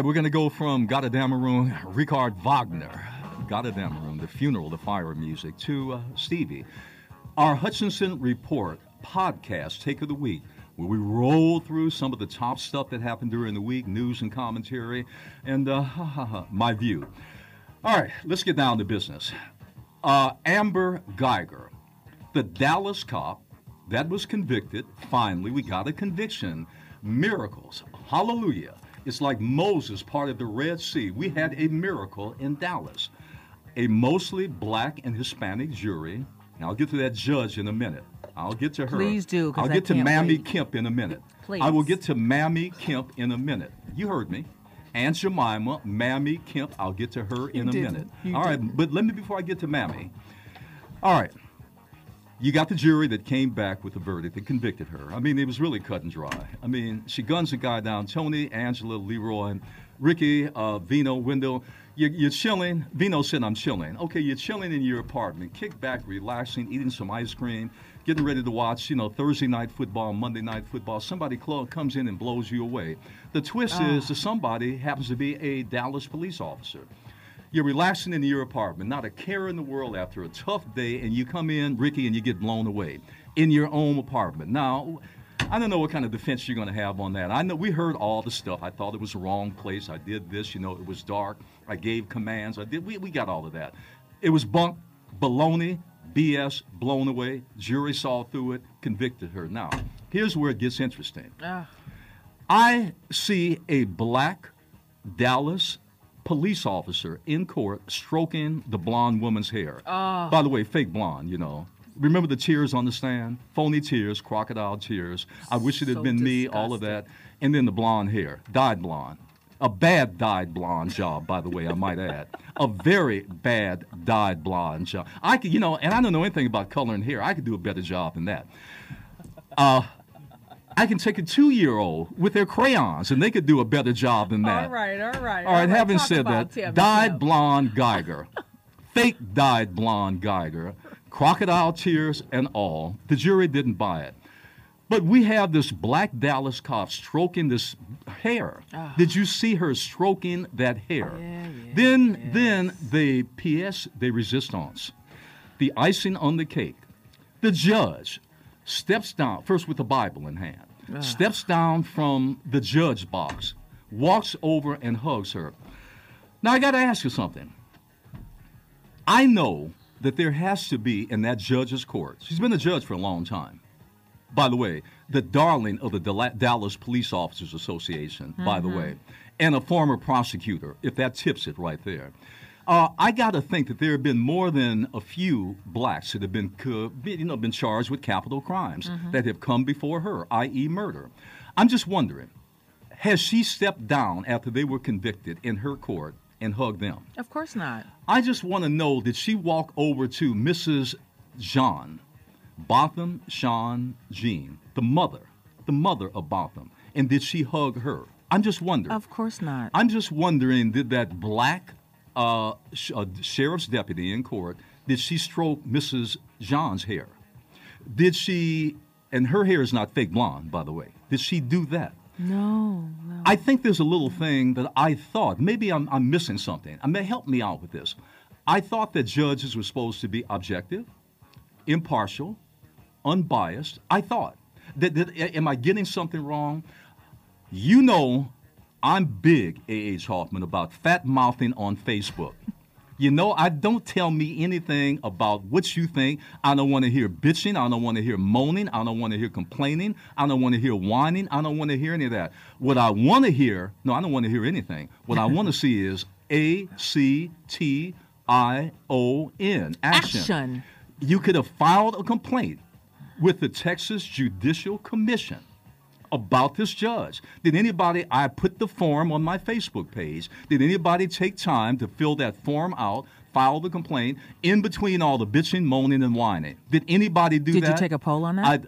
right, we're going to go from Gotterdammerung, Richard Wagner, Gotterdammerung, the funeral, the fire music, to uh, Stevie. Our Hutchinson Report podcast, Take of the Week, where we roll through some of the top stuff that happened during the week, news and commentary, and uh, my view. All right, let's get down to business. Uh, Amber Guyger, the Dallas cop that was convicted, finally, we got a conviction. Miracles. Hallelujah. It's like Moses parted the Red Sea. We had a miracle in Dallas. A mostly black and Hispanic jury. Now, I'll get to that judge in a minute. I'll get to her. Please do. I'll I get to Mammy wait. Kemp in a minute. Please. I will get to Mammy Kemp in a minute. You heard me. Aunt Jemima, Mammy Kemp, I'll get to her in a didn't. minute. You All right, didn't. but let me, before I get to Mammy, all right. You got the jury that came back with the verdict that convicted her. I mean, it was really cut and dry. I mean, she guns a guy down. Tony, Angela, Leroy, and Ricky, uh, Vino, Wendell. You're, you're chilling. Vino said, I'm chilling. Okay, you're chilling in your apartment, kick back, relaxing, eating some ice cream, getting ready to watch, you know, Thursday night football, Monday night football. Somebody comes in and blows you away. The twist is that somebody happens to be a Dallas police officer. You're relaxing in your apartment, not a care in the world after a tough day, and you come in, Ricky, and you get blown away in your own apartment. Now, I don't know what kind of defense you're going to have on that. I know we heard all the stuff. I thought it was the wrong place. I did this, you know, it was dark. I gave commands. I did. We, we got all of that. It was bunk, baloney, BS, blown away. Jury saw through it, convicted her. Now, here's where it gets interesting. Ah, I see a black Dallas police officer in court stroking the blonde woman's hair. Oh. By the way, fake blonde, you know. Remember the tears on the stand? Phony tears, crocodile tears. I wish it had So been me, all of that. And then the blonde hair, dyed blonde. A bad dyed blonde job, by the way, I might add. A very bad dyed blonde job. I could, you know, and I don't know anything about coloring hair. I could do a better job than that. Uh, I can take a two-year-old with their crayons, and they could do a better job than that. all right, all right. All right, having said that, Tim, dyed blonde Guyger, fake dyed blonde Guyger, crocodile tears and all, the jury didn't buy it. But we have this black Dallas cop stroking this hair. Did you see her stroking that hair? Ah. Yeah, yeah, then, then the pièce de résistance, the icing on the cake. The judge steps down, first with the Bible in hand, Ah. steps down from the judge box, walks over and hugs her. Now, I got to ask you something. I know that there has to be in that judge's court, she's been a judge for a long time. By the way, the darling of the Dallas Police Officers Association, by the way, and a former prosecutor, if that tips it right there. Uh, I got to think that there have been more than a few blacks that have been, you know, been charged with capital crimes that have come before her, i.e., murder. I'm just wondering, has she stepped down after they were convicted in her court and hugged them? Of course not. I just want to know did she walk over to Mrs. Jean, Botham Shem Jean, the mother, the mother of Botham, and did she hug her? I'm just wondering. Of course not. I'm just wondering did that black uh, sh- uh, sheriff's deputy in court, did she stroke Mrs. Jean's hair? Did she, and her hair is not fake blonde, by the way, did she do that? no, no. I think there's a little thing that I thought maybe I'm, I'm missing something. I may help me out with this. I thought that judges were supposed to be objective, impartial, unbiased. I thought that, that am I getting something wrong? You know, I'm big, A.H. Hoffman, about fat mouthing on Facebook. You know, I don't tell me anything about what you think. I don't want to hear bitching. I don't want to hear moaning. I don't want to hear complaining. I don't want to hear whining. I don't want to hear any of that. What I want to hear, no, I don't want to hear anything. What I want to see is A C T I O N action. Action. You could have filed a complaint with the Texas Judicial Commission about this judge. Did anybody, I put the form on my Facebook page, did anybody take time to fill that form out, file the complaint, in between all the bitching, moaning, and whining? Did anybody do Did that? Did you take a poll on that? I,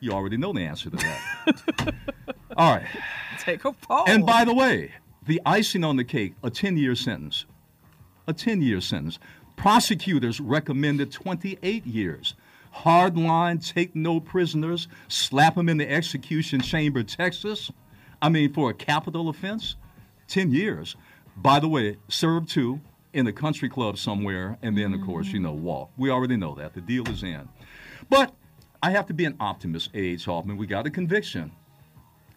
you already know the answer to that. all right. take a poll. And by the way, the icing on the cake, a 10 year sentence. A 10 year sentence. Prosecutors recommended 28 years. Hard line, take no prisoners, slap them in the execution chamber, Texas. I mean, for a capital offense. 10 years. By the way, served two in a country club somewhere, and then, of course, you know, walk. We already know that. The deal is in. But I have to be an optimist, A.H. Hoffman. We got a conviction.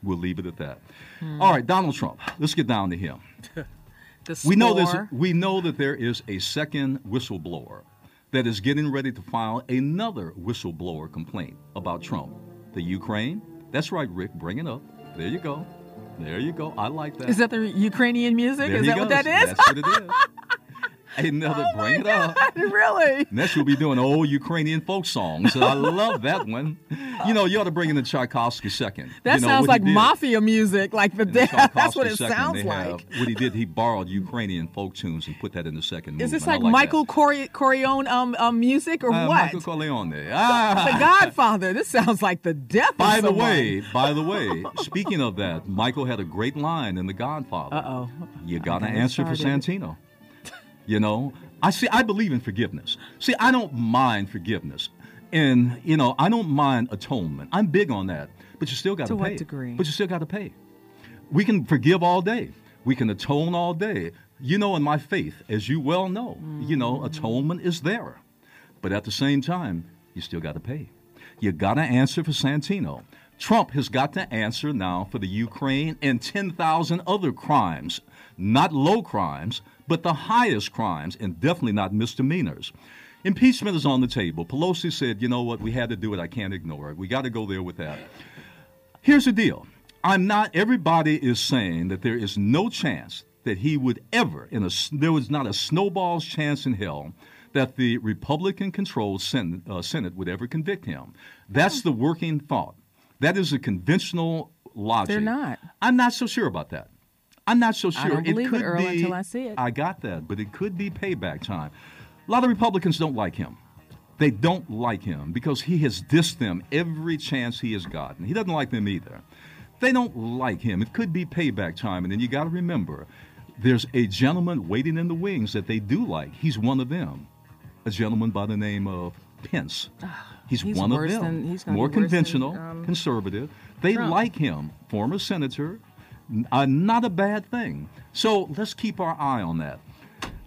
We'll leave it at that. All right, Donald Trump. Let's get down to him. We know this. We know that there is a second whistleblower that is getting ready to file another whistleblower complaint about Trump. The Ukraine. That's right, Rick. Bring it up. There you go. There you go. I like that. Is that the Ukrainian music? There is that what that goes. is? That's what it is. Another. oh bring it up. Really? Next, we'll be doing old Ukrainian folk songs. I love that one. You know, you ought to bring in the Tchaikovsky second. That You know, sounds like mafia music, like the death. That's what it second, sounds like. have- what he did, he borrowed Ukrainian folk tunes and put that in the second Is this movement. like, Michael Corleone um, um, music or. Uh, what? Michael Corleone. Ah. the Godfather. This sounds like the death By of the way, by the way, speaking of that, Michael had a great line in The Godfather. Uh-oh. You got to Okay, answer for. Santino. You know, I see. I believe in forgiveness. See, I don't mind forgiveness, and you know, I don't mind atonement. I'm big on that, but you still got To pay. what degree? But you still got to pay. We can forgive all day. We can atone all day. You know, in my faith, as you well know, you know, Mm-hmm. atonement is there, but at the same time, you still got to pay. You got to answer for Santino. Trump has got to answer now for the Ukraine and 10,000 other crimes, not low crimes, but the highest crimes, and definitely not misdemeanors. Impeachment is on the table. Pelosi said, you know what, we had to do it. I can't ignore it. We got to go there with that. Here's the deal I'm not, everybody is saying that there is no chance that he would ever, in a, there was not a snowball's chance in hell that the Republican controlled Senate, uh, Senate would ever convict him. That's the working thought. That is a conventional logic. They're not. I'm not so sure about that. I'm not so sure. I don't believe it, could Earl, be, until I see it. I got that, but it could be payback time. A lot of Republicans don't like him. They don't like him because he has dissed them every chance he has gotten. He doesn't like them either. They don't like him. It could be payback time. And then you got to remember there's a gentleman waiting in the wings that they do like. He's one of them. A gentleman by the name of Pence. He's, He's one of them. than- he's More worse than, conventional, um, conservative. They Trump. like him. Former senator. Uh, not a bad thing. So let's keep our eye on that.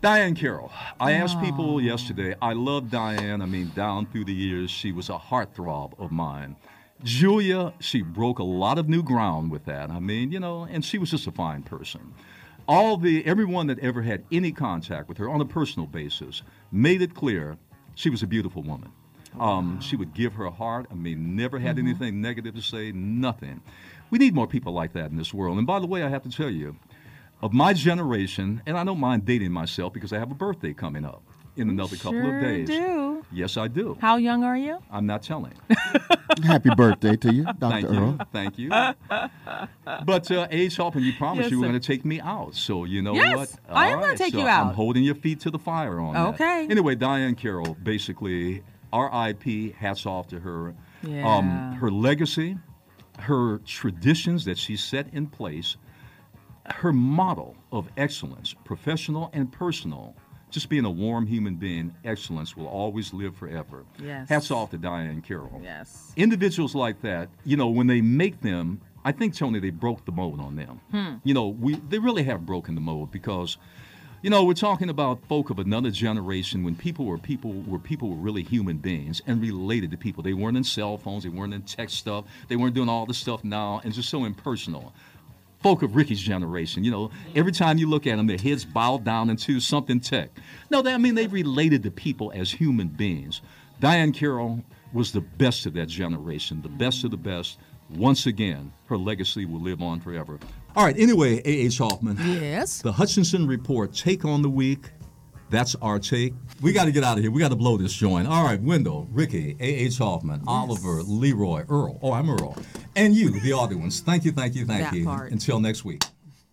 Diahann Carroll. I asked people yesterday. I love Diahann. I mean, down through the years, she was a heartthrob of mine. Julia, she broke a lot of new ground with that. I mean, you know, and she was just a fine person. All the everyone that ever had any contact with her on a personal basis made it clear she was a beautiful woman. Um, she would give her heart. I mean, never had anything negative to say, nothing. We need more people like that in this world. And by the way, I have to tell you, of my generation, and I don't mind dating myself because I have a birthday coming up in another couple of Sure days. do. Yes, I do. How young are you? I'm not telling. Happy birthday to you, Dr. Thank Earl. you. Thank you. But uh, age helping, you promised Yes, you were going to take me out. So you know Yes, what? I am All gonna take so you out. I'm holding your feet to the fire on that. Okay. Anyway, Diahann Carroll, basically, R.I.P. Hats off to her. Um, her legacy, her traditions that she set in place, her model of excellence, professional and personal. Just being a warm human being, excellence will always live forever. Yes. Hats off to Diahann Carroll Yes. individuals like that, you know, when they make them, I think Tony, they broke the mold on them. Hmm. You know, we they really have broken the mold because, you know, we're talking about folk of another generation when people were people were people were really human beings and related to people. They weren't in cell phones, they weren't in tech stuff, they weren't doing all this stuff now, and just so impersonal. Folk of Ricky's generation, you know, every time you look at them, their heads bowed down into something tech. No, I mean, they related to people as human beings. Diahann Carroll was the best of that generation, the best of the best. Once again, her legacy will live on forever. All right, anyway, A.H. Hoffman. Yes. The Hutchinson Report, take on the week. That's our take. We got to get out of here. We got to blow this joint. All right, Wendell, Ricky, A.H. Hoffman, Oliver, Leroy, Earl. Oh, I'm Earl. And you, the audience. Thank you, thank you, thank That you. part. Until next week.